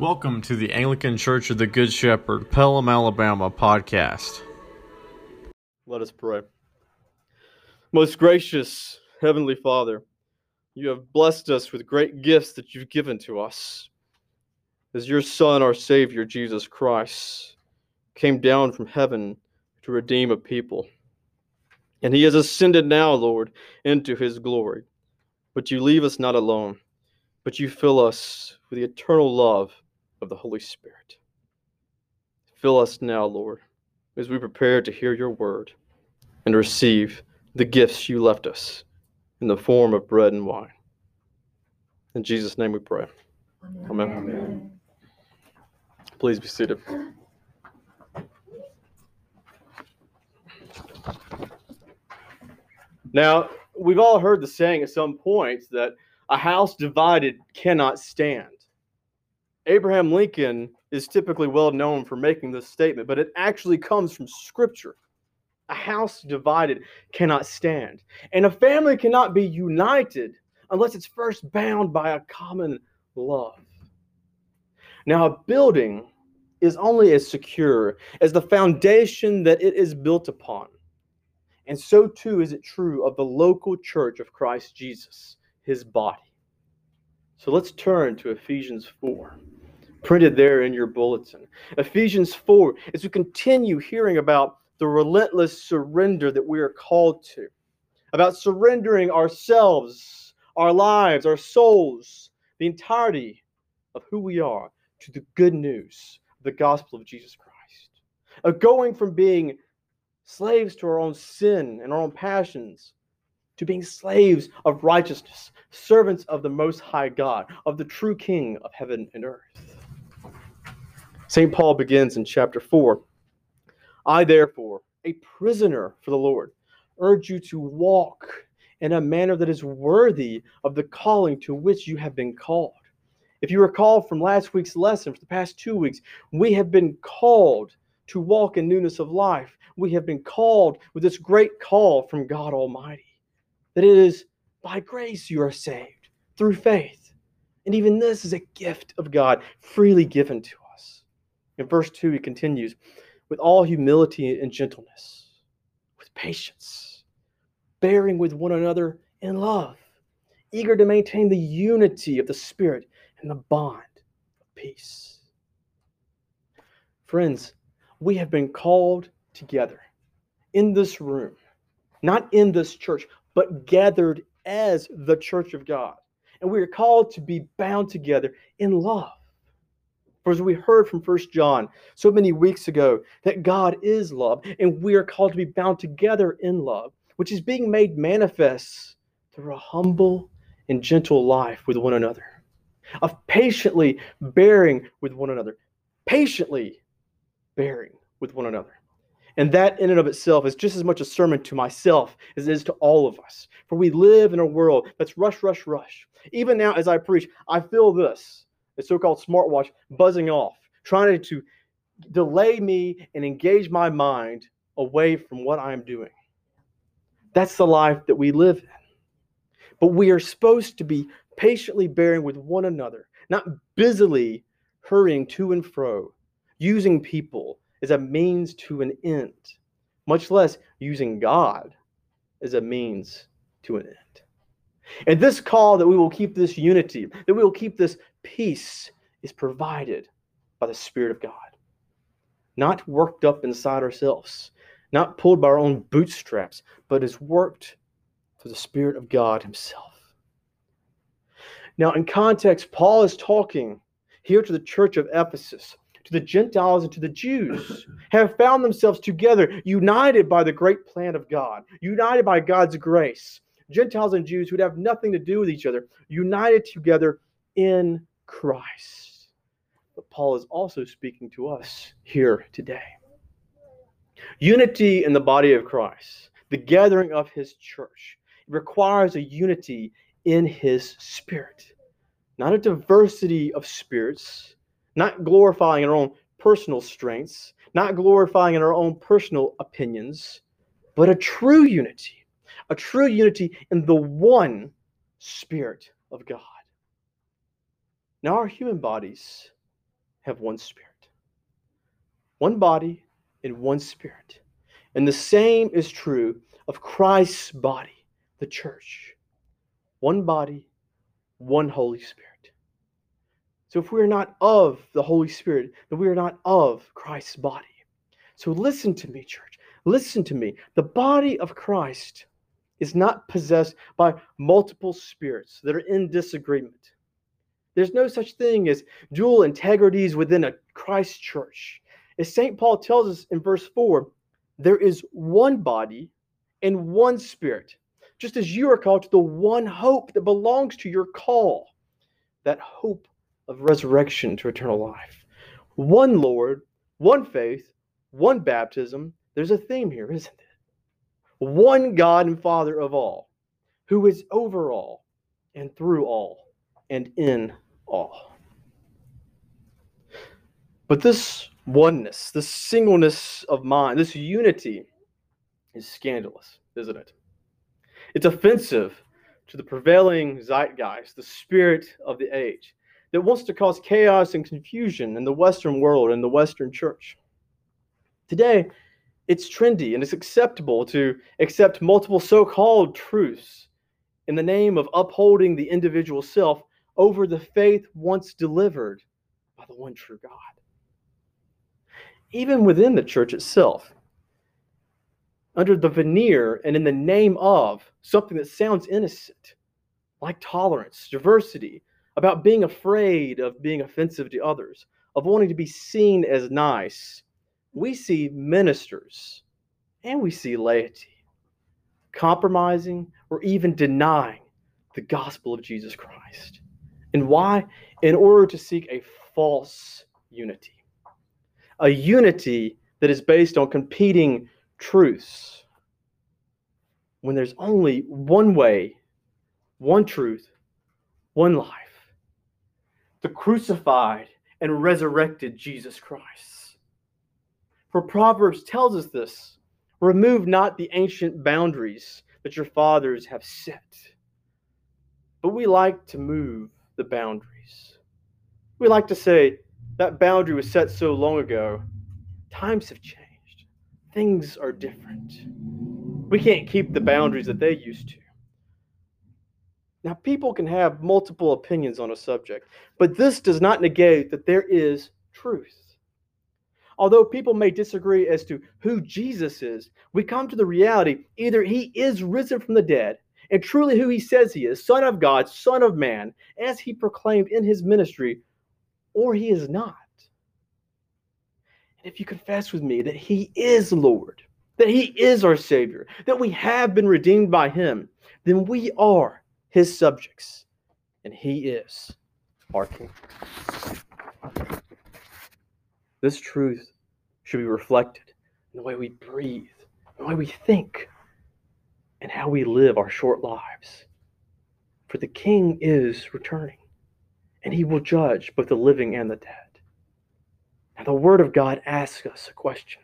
Welcome to the Anglican Church of the Good Shepherd, Pelham, Alabama podcast. Let us pray. Most gracious Heavenly Father, you have blessed us with great gifts that you've given to us. As your Son, our Savior, Jesus Christ, came down from heaven to redeem a people. And he has ascended now, Lord, into his glory. But you leave us not alone, but you fill us with the eternal love of the Holy Spirit. Fill us now, Lord, as we prepare to hear your word and receive the gifts you left us in the form of bread and wine. In Jesus' name we pray. Amen. Amen. Please be seated. Now, we've all heard the saying at some point that a house divided cannot stand. Abraham Lincoln is typically well known for making this statement, but it actually comes from Scripture. A house divided cannot stand, and a family cannot be united unless it's first bound by a common love. Now, a building is only as secure as the foundation that it is built upon. And so too is it true of the local church of Christ Jesus, his body. So let's turn to Ephesians 4, printed there in your bulletin. Ephesians 4, as we continue hearing about the relentless surrender that we are called to, about surrendering ourselves, our lives, our souls, the entirety of who we are to the good news of the gospel of Jesus Christ, of going from being slaves to our own sin and our own passions to being slaves of righteousness, servants of the Most High God, of the true King of heaven and earth. St. Paul begins in chapter 4 I, therefore, a prisoner for the Lord, urge you to walk in a manner that is worthy of the calling to which you have been called. If you recall from last week's lesson, for the past two weeks, we have been called to walk in newness of life. We have been called with this great call from God Almighty that it is by grace you are saved through faith. And even this is a gift of God freely given to us. In verse 2, he continues with all humility and gentleness, with patience, bearing with one another in love, eager to maintain the unity of the Spirit and the bond of peace. Friends, we have been called together in this room, not in this church, but gathered as the church of God. And we are called to be bound together in love. For as we heard from First John so many weeks ago, that God is love, and we are called to be bound together in love, which is being made manifest through a humble and gentle life with one another, of patiently bearing with one another, patiently bearing with one another. And that, in and of itself, is just as much a sermon to myself as it is to all of us. For we live in a world that's rush, rush, rush. Even now, as I preach, I feel this, the so called smartwatch, buzzing off, trying to delay me and engage my mind away from what I'm doing. That's the life that we live in. But we are supposed to be patiently bearing with one another, not busily hurrying to and fro, using people as a means to an end, much less using God as a means to an end. And this call that we will keep this unity, that we will keep this peace, is provided by the Spirit of God. Not worked up inside ourselves, not pulled by our own bootstraps, but is worked through the Spirit of God Himself. Now, in context, Paul is talking here to the church of Ephesus to the Gentiles and to the Jews, have found themselves together, united by the great plan of God, united by God's grace. Gentiles and Jews who would have nothing to do with each other, united together in Christ. But Paul is also speaking to us here today. Unity in the body of Christ, the gathering of his church, requires a unity in his spirit, not a diversity of spirits not glorifying in our own personal strengths, not glorifying in our own personal opinions, but a true unity, a true unity in the one Spirit of God. Now, our human bodies have one spirit, one body, and one spirit. And the same is true of Christ's body, the church. One body, one Holy Spirit. So if we are not of the Holy Spirit, then we are not of Christ's body. So listen to me, church. Listen to me. The body of Christ is not possessed by multiple spirits that are in disagreement. There's no such thing as dual integrities within a Christ church. As St. Paul tells us in verse 4, there is one body and one spirit, just as you are called to the one hope that belongs to your call, that hope of resurrection to eternal life. One Lord, one faith, one baptism. There's a theme here, isn't it? One God and Father of all, who is over all and through all and in all. But this oneness, this singleness of mind, this unity is scandalous, isn't it? It's offensive to the prevailing zeitgeist, the spirit of the age, that wants to cause chaos and confusion in the Western world and the Western church. Today, it's trendy and it's acceptable to accept multiple so called truths in the name of upholding the individual self over the faith once delivered by the one true God. Even within the church itself, under the veneer and in the name of something that sounds innocent, like tolerance, diversity, about being afraid of being offensive to others, of wanting to be seen as nice, we see ministers and we see laity compromising or even denying the gospel of Jesus Christ. And why? In order to seek a false unity, a unity that is based on competing truths. When there's only one way, one truth, one life the crucified and resurrected Jesus Christ. For Proverbs tells us this remove not the ancient boundaries that your fathers have set. But we like to move the boundaries. We like to say that boundary was set so long ago. Times have changed, things are different. We can't keep the boundaries that they used to. Now, people can have multiple opinions on a subject, but this does not negate that there is truth. Although people may disagree as to who Jesus is, we come to the reality either he is risen from the dead and truly who he says he is, Son of God, Son of Man, as he proclaimed in his ministry, or he is not. And if you confess with me that he is Lord, that he is our Savior, that we have been redeemed by him, then we are his subjects, and he is our King. This truth should be reflected in the way we breathe, the way we think, and how we live our short lives. For the King is returning, and he will judge both the living and the dead. Now, the Word of God asks us a question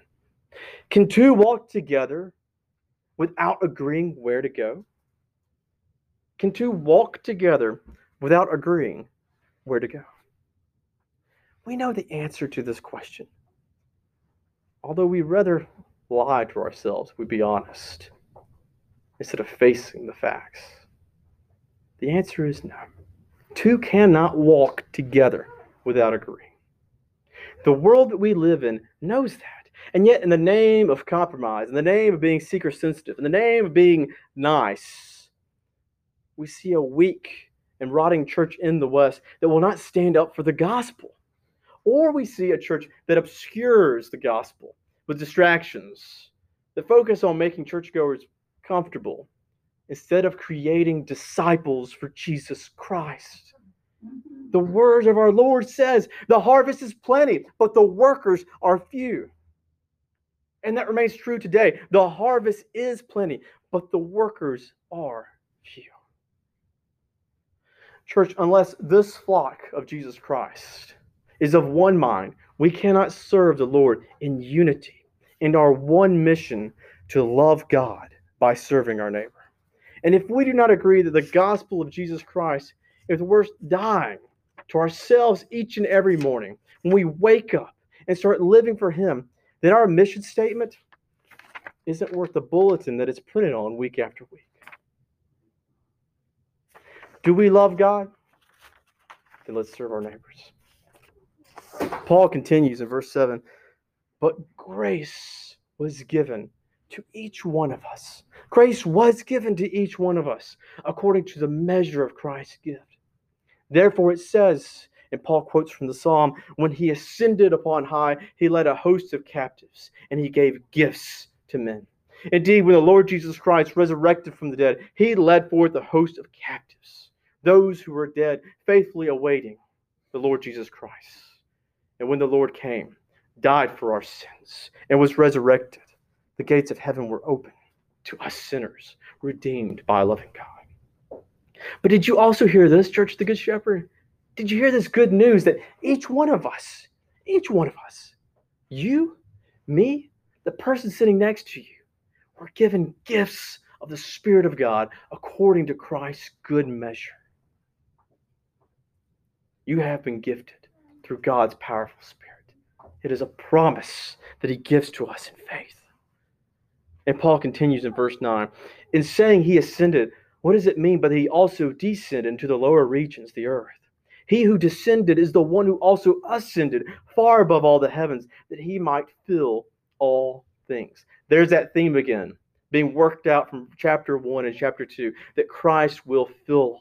Can two walk together without agreeing where to go? Can two walk together without agreeing where to go? We know the answer to this question. Although we rather lie to ourselves, we'd be honest, instead of facing the facts. The answer is no. Two cannot walk together without agreeing. The world that we live in knows that. And yet, in the name of compromise, in the name of being seeker sensitive, in the name of being nice, we see a weak and rotting church in the West that will not stand up for the gospel or we see a church that obscures the gospel with distractions that focus on making churchgoers comfortable instead of creating disciples for Jesus Christ. The mm-hmm. words of our Lord says, "The harvest is plenty, but the workers are few." And that remains true today. The harvest is plenty, but the workers are few. Church, unless this flock of Jesus Christ is of one mind. We cannot serve the Lord in unity in our one mission to love God by serving our neighbor. And if we do not agree that the gospel of Jesus Christ is worth dying to ourselves each and every morning, when we wake up and start living for Him, then our mission statement isn't worth the bulletin that it's printed on week after week. Do we love God? Then let's serve our neighbors. Paul continues in verse 7 But grace was given to each one of us. Grace was given to each one of us according to the measure of Christ's gift. Therefore, it says, and Paul quotes from the psalm, when he ascended upon high, he led a host of captives and he gave gifts to men. Indeed, when the Lord Jesus Christ resurrected from the dead, he led forth a host of captives, those who were dead, faithfully awaiting the Lord Jesus Christ. And when the Lord came, died for our sins, and was resurrected, the gates of heaven were open to us sinners, redeemed by a loving God. But did you also hear this, Church of the Good Shepherd? Did you hear this good news that each one of us, each one of us, you, me, the person sitting next to you, were given gifts of the Spirit of God according to Christ's good measure. You have been gifted through God's powerful Spirit. It is a promise that He gives to us in faith. And Paul continues in verse 9 In saying He ascended, what does it mean but He also descended into the lower regions, the earth? He who descended is the one who also ascended far above all the heavens, that He might fill all things. There's that theme again, being worked out from chapter 1 and chapter 2, that Christ will fill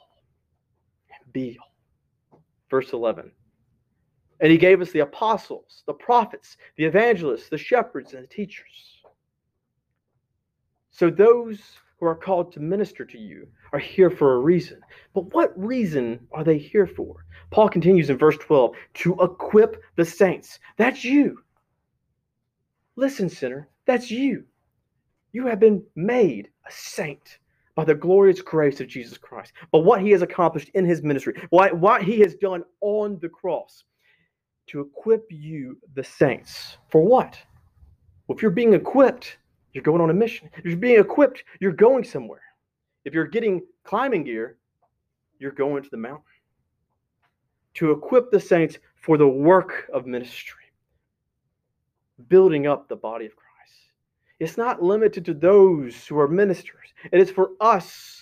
and be. Verse 11. And he gave us the apostles, the prophets, the evangelists, the shepherds, and the teachers. So those who are called to minister to you are here for a reason. But what reason are they here for? Paul continues in verse 12 to equip the saints. That's you. Listen, sinner, that's you. You have been made a saint by the glorious grace of Jesus Christ, by what he has accomplished in his ministry, what, what he has done on the cross to equip you, the saints. For what? Well, if you're being equipped, you're going on a mission. If you're being equipped, you're going somewhere. If you're getting climbing gear, you're going to the mountain. To equip the saints for the work of ministry, building up the body of Christ. It's not limited to those who are ministers, it is for us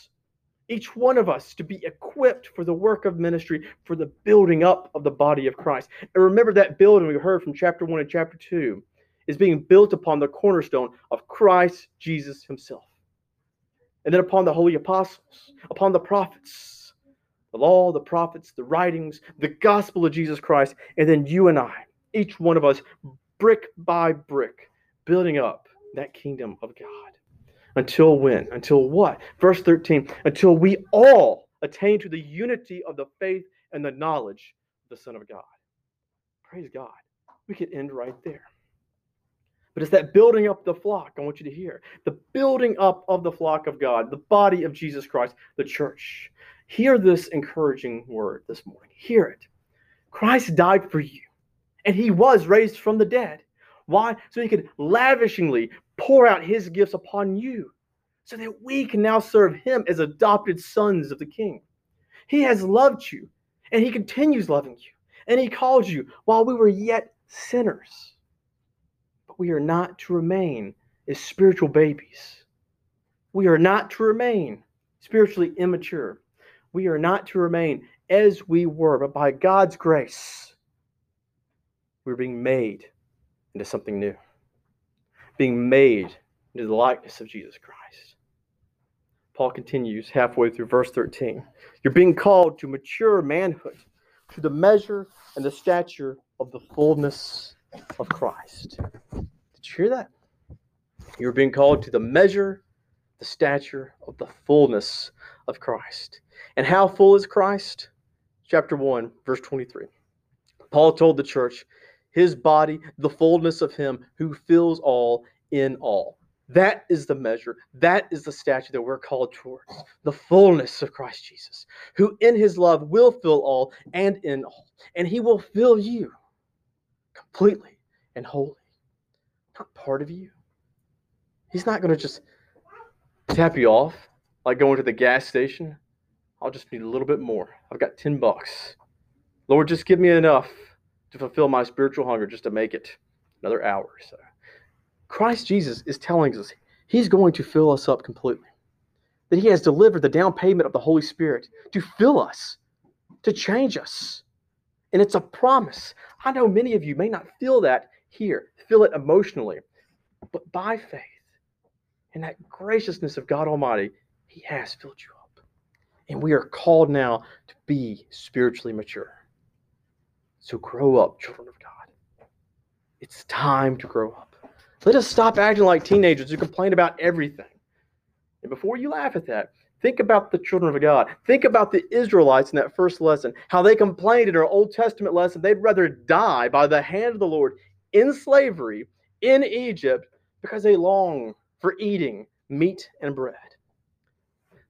each one of us to be equipped for the work of ministry, for the building up of the body of Christ. And remember that building we heard from chapter 1 and chapter 2 is being built upon the cornerstone of Christ Jesus himself. And then upon the holy apostles, upon the prophets, the law, the prophets, the writings, the gospel of Jesus Christ, and then you and I, each one of us, brick by brick, building up that kingdom of God. Until when? Until what? Verse 13, until we all attain to the unity of the faith and the knowledge of the Son of God. Praise God. We could end right there. But it's that building up the flock I want you to hear. The building up of the flock of God, the body of Jesus Christ, the church. Hear this encouraging word this morning. Hear it. Christ died for you, and he was raised from the dead. Why? So he could lavishingly pour out his gifts upon you so that we can now serve him as adopted sons of the king. He has loved you and he continues loving you. And he called you while we were yet sinners. But we are not to remain as spiritual babies. We are not to remain spiritually immature. We are not to remain as we were, but by God's grace, we're being made into something new, being made into the likeness of Jesus Christ. Paul continues halfway through verse 13. You're being called to mature manhood, to the measure and the stature of the fullness of Christ. Did you hear that? You're being called to the measure, the stature of the fullness of Christ. And how full is Christ? Chapter 1, verse 23. Paul told the church, his body, the fullness of him who fills all in all. That is the measure. That is the statue that we're called towards. The fullness of Christ Jesus, who in his love will fill all and in all. And he will fill you completely and wholly, not part of you. He's not going to just tap you off like going to the gas station. I'll just need a little bit more. I've got 10 bucks. Lord, just give me enough to fulfill my spiritual hunger just to make it another hour or so. Christ Jesus is telling us he's going to fill us up completely. That he has delivered the down payment of the Holy Spirit to fill us, to change us. And it's a promise. I know many of you may not feel that here, feel it emotionally, but by faith and that graciousness of God Almighty, he has filled you up. And we are called now to be spiritually mature. So grow up, children of God. It's time to grow up. Let us stop acting like teenagers who complain about everything. And before you laugh at that, think about the children of God. Think about the Israelites in that first lesson, how they complained in our Old Testament lesson they'd rather die by the hand of the Lord in slavery in Egypt because they long for eating meat and bread.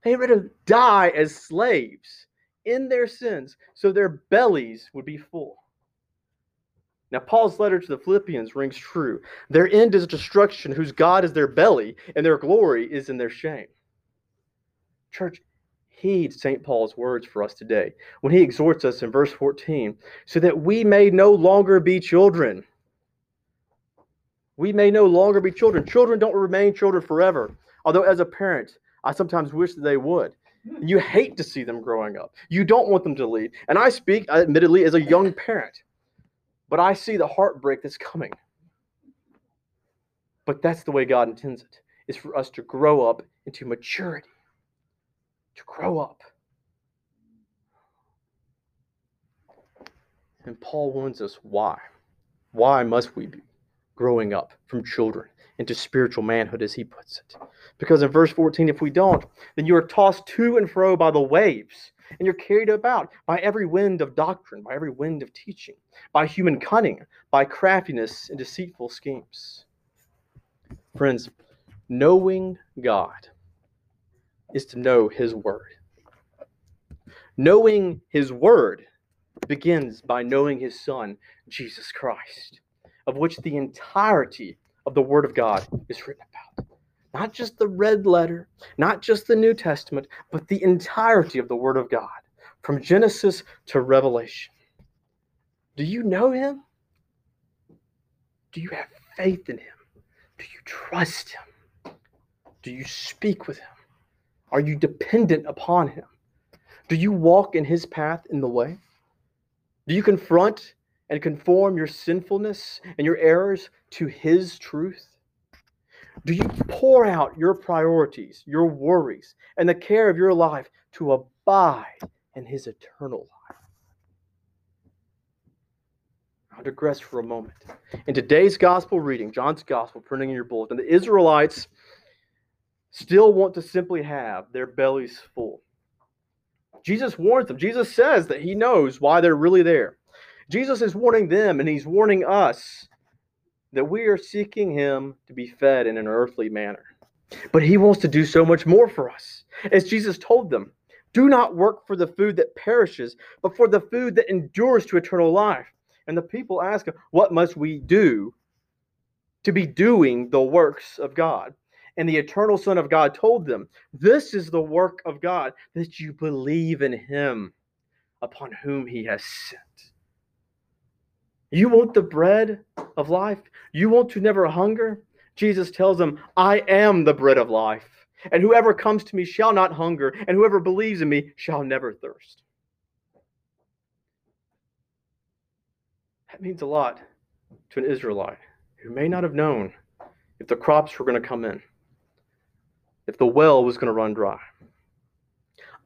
They'd rather die as slaves in their sins so their bellies would be full. Now, Paul's letter to the Philippians rings true. Their end is destruction, whose God is their belly, and their glory is in their shame. Church, heed St. Paul's words for us today when he exhorts us in verse 14 so that we may no longer be children. We may no longer be children. Children don't remain children forever. Although, as a parent, I sometimes wish that they would. You hate to see them growing up. You don't want them to leave. And I speak, admittedly, as a young parent. But I see the heartbreak that's coming. But that's the way God intends it, is for us to grow up into maturity. To grow up. And Paul warns us why. Why must we be growing up from children into spiritual manhood, as he puts it? Because in verse 14, if we don't, then you are tossed to and fro by the waves and you're carried about by every wind of doctrine, by every wind of teaching, by human cunning, by craftiness and deceitful schemes. Friends, knowing God is to know His Word. Knowing His Word begins by knowing His Son, Jesus Christ, of which the entirety of the Word of God is written not just the red letter, not just the New Testament, but the entirety of the Word of God, from Genesis to Revelation. Do you know Him? Do you have faith in Him? Do you trust Him? Do you speak with Him? Are you dependent upon Him? Do you walk in His path in the way? Do you confront and conform your sinfulness and your errors to His truth? Do you pour out your priorities, your worries, and the care of your life to abide in his eternal life? I'll digress for a moment. In today's gospel reading, John's gospel printing in your bulletin, the Israelites still want to simply have their bellies full. Jesus warns them. Jesus says that he knows why they're really there. Jesus is warning them and he's warning us that we are seeking Him to be fed in an earthly manner. But He wants to do so much more for us. As Jesus told them, do not work for the food that perishes, but for the food that endures to eternal life. And the people ask him, What must we do to be doing the works of God? And the eternal Son of God told them, This is the work of God, that you believe in him upon whom he has sent. You want the bread of life? You want to never hunger? Jesus tells them, I am the bread of life. And whoever comes to me shall not hunger, and whoever believes in me shall never thirst. That means a lot to an Israelite who may not have known if the crops were going to come in, if the well was going to run dry.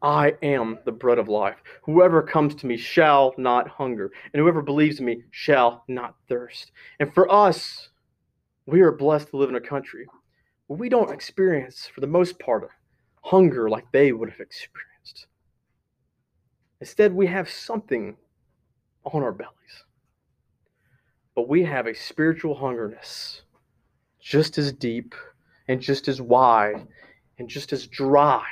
I am the bread of life. Whoever comes to me shall not hunger, and whoever believes in me shall not thirst. And for us, we are blessed to live in a country where we don't experience, for the most part, hunger like they would have experienced. Instead, we have something on our bellies. But we have a spiritual hungerness just as deep and just as wide and just as dry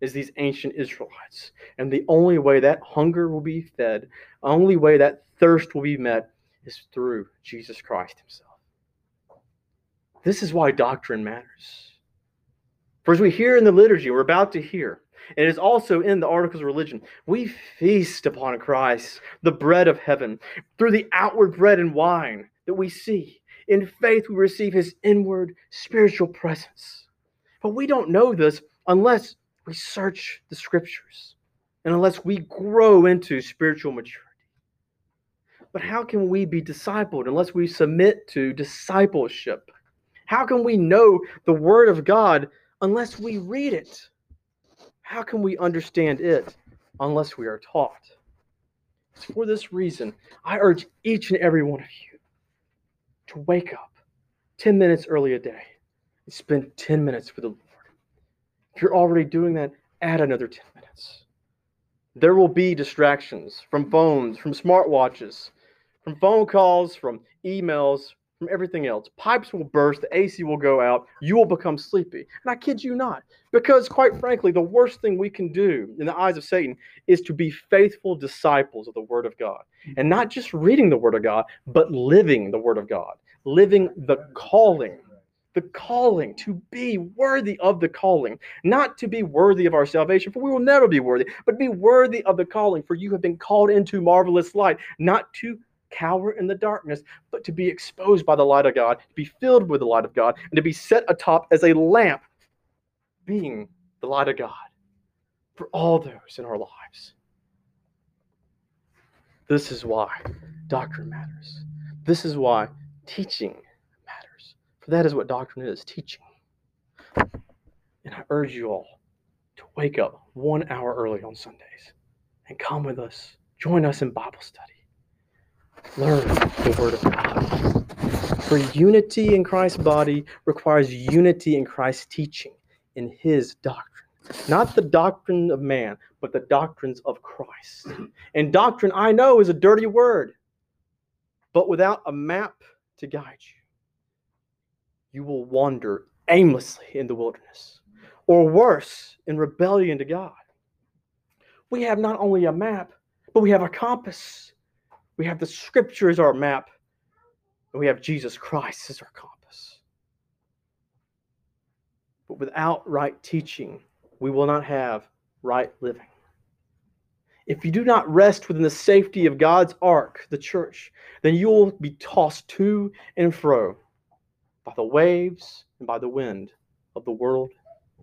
is these ancient Israelites. And the only way that hunger will be fed, only way that thirst will be met is through Jesus Christ himself. This is why doctrine matters. For as we hear in the liturgy, we're about to hear, and It is also in the Articles of Religion. We feast upon Christ, the bread of heaven, through the outward bread and wine that we see. In faith, we receive his inward spiritual presence. But we don't know this unless we search the scriptures and unless we grow into spiritual maturity. But how can we be discipled unless we submit to discipleship? How can we know the Word of God unless we read it? How can we understand it unless we are taught? It's for this reason, I urge each and every one of you to wake up 10 minutes early a day and spend 10 minutes with the Lord. If you're already doing that, add another 10 minutes. There will be distractions from phones, from smartwatches, from phone calls, from emails, from everything else. Pipes will burst, the AC will go out, you will become sleepy. And I kid you not, because quite frankly, the worst thing we can do in the eyes of Satan is to be faithful disciples of the Word of God. And not just reading the Word of God, but living the Word of God, living the calling. The calling to be worthy of the calling, not to be worthy of our salvation, for we will never be worthy, but be worthy of the calling, for you have been called into marvelous light, not to cower in the darkness, but to be exposed by the light of God, to be filled with the light of God, and to be set atop as a lamp, being the light of God for all those in our lives. This is why doctrine matters. This is why teaching. For that is what doctrine is teaching. And I urge you all to wake up one hour early on Sundays and come with us. Join us in Bible study learn the Word of God. For unity in Christ's body requires unity in Christ's teaching, in His doctrine. Not the doctrine of man, but the doctrines of Christ. And doctrine, I know, is a dirty word, but without a map to guide you, you will wander aimlessly in the wilderness, or worse, in rebellion to God. We have not only a map, but we have a compass we have the scripture as our map, and we have Jesus Christ as our compass. But without right teaching, we will not have right living. If you do not rest within the safety of God's ark, the church, then you will be tossed to and fro by the waves and by the wind of the world,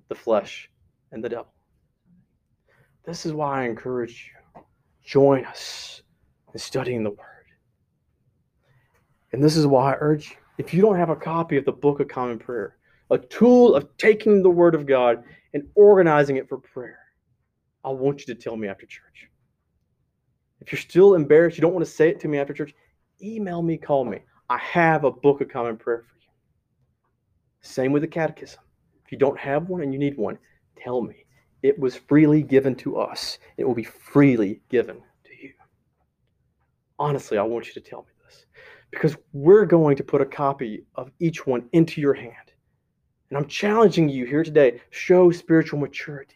the flesh, and the devil. This is why I encourage you join us in studying the Word. And this is why I urge you if you don't have a copy of the Book of Common Prayer, a tool of taking the Word of God and organizing it for prayer, I want you to tell me after church. If you're still embarrassed, you don't want to say it to me after church, email me, call me. I have a Book of Common Prayer for you. Same with the Catechism. If you don't have one and you need one, tell me. It was freely given to us, it will be freely given to you. honestly, I want you to tell me this because we're going to put a copy of each one into your hand. And I'm challenging you here today show spiritual maturity.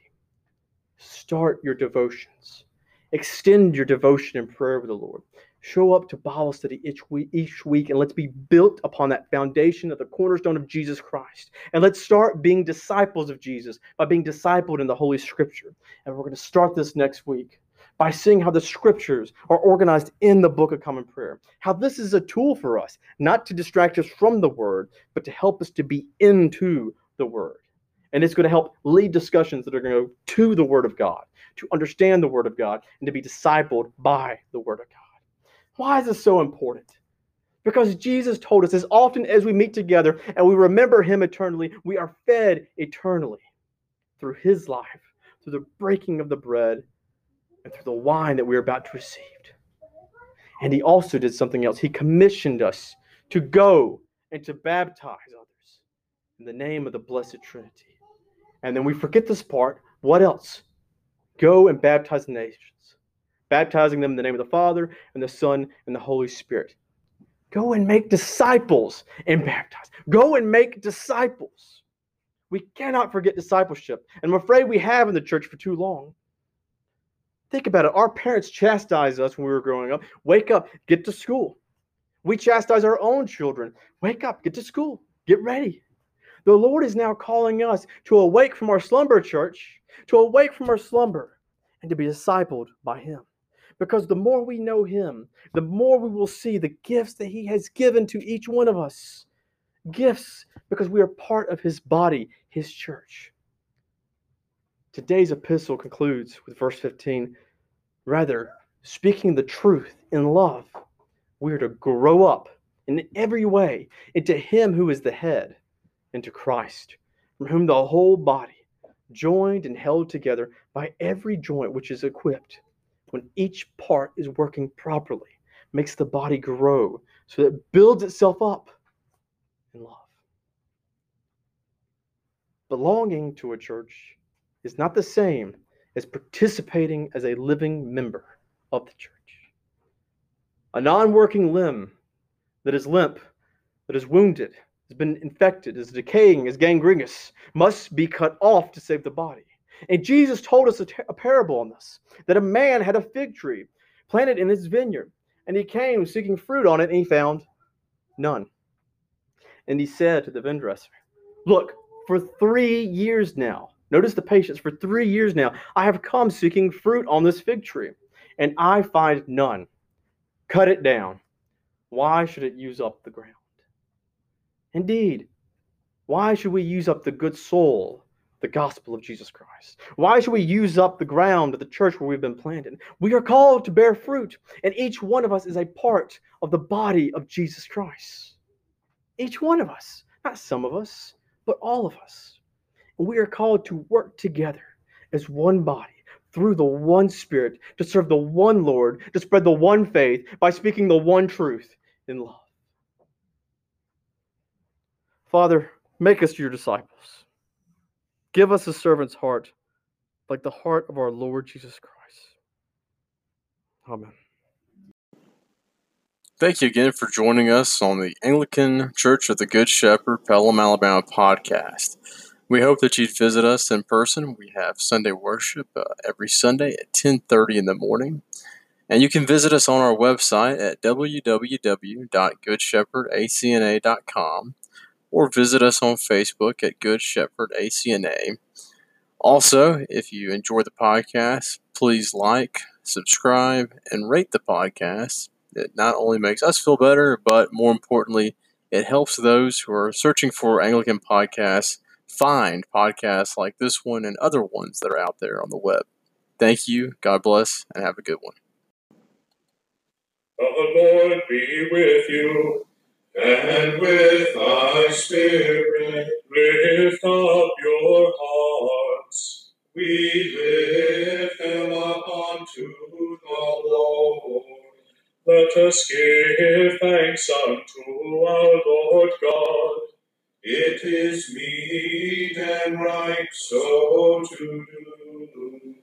Start your devotions, extend your devotion and prayer with the Lord. Show up to Bible study each week, each week, and let's be built upon that foundation of the cornerstone of Jesus Christ. And let's start being disciples of Jesus by being discipled in the Holy Scripture. And we're going to start this next week by seeing how the scriptures are organized in the Book of Common Prayer. How this is a tool for us, not to distract us from the Word, but to help us to be into the Word. And it's going to help lead discussions that are going to go to the Word of God, to understand the Word of God, and to be discipled by the Word of God. Why is this so important? Because Jesus told us as often as we meet together and we remember Him eternally, we are fed eternally through His life, through the breaking of the bread and through the wine that we are about to receive. And he also did something else. He commissioned us to go and to baptize others in the name of the Blessed Trinity. And then we forget this part. What else? Go and baptize the nations, baptizing them in the name of the Father and the Son and the Holy Spirit. Go and make disciples and baptize. Go and make disciples. We cannot forget discipleship. And I'm afraid we have in the church for too long. Think about it. Our parents chastised us when we were growing up. Wake up, get to school. We chastise our own children. Wake up, get to school, get ready. The Lord is now calling us to awake from our slumber, church, to awake from our slumber, and to be discipled by Him. Because the more we know Him, the more we will see the gifts that He has given to each one of us. Gifts because we are part of His body, His church. Today's epistle concludes with verse 15 Rather, speaking the truth in love, we are to grow up in every way into Him who is the head, into Christ, from whom the whole body, joined and held together by every joint which is equipped, when each part is working properly, makes the body grow so that it builds itself up in love. Belonging to a church is not the same as participating as a living member of the church. A non working limb that is limp, that is wounded, has been infected, is decaying, is gangrenous, must be cut off to save the body. And Jesus told us a, a parable on this that a man had a fig tree planted in his vineyard, and he came seeking fruit on it, and he found none. And he said to the vine dresser, Look, for three years now, notice the patience, for three years now, I have come seeking fruit on this fig tree, and I find none. Cut it down. Why should it use up the ground? Indeed, why should we use up the good soul, the gospel of Jesus Christ? Why should we use up the ground of the church where we've been planted? We are called to bear fruit, and each one of us is a part of the body of Jesus Christ. Each one of us, not some of us, but all of us. We are called to work together as one body through the one Spirit to serve the one Lord, to spread the one faith by speaking the one truth in love. Father, make us your disciples. Give us a servant's heart like the heart of our Lord Jesus Christ. Amen. Thank you again for joining us on the Anglican Church of the Good Shepherd, Pelham, Alabama podcast. We hope that you'd visit us in person. We have Sunday worship uh, every Sunday at 10:30 in the morning. And you can visit us on our website at www.goodshepherdacna.com or visit us on Facebook at Good Shepherd ACNA. Also, if you enjoy the podcast, please like, subscribe, and rate the podcast. It not only makes us feel better, but more importantly, it helps those who are searching for Anglican podcasts find podcasts like this one and other ones that are out there on the web. Thank you, God bless, and have a good one. The Lord be with you and with thy spirit lift up your hearts. We lift them up unto the Lord. Let us give thanks unto our Lord God. It is meet and right so to do.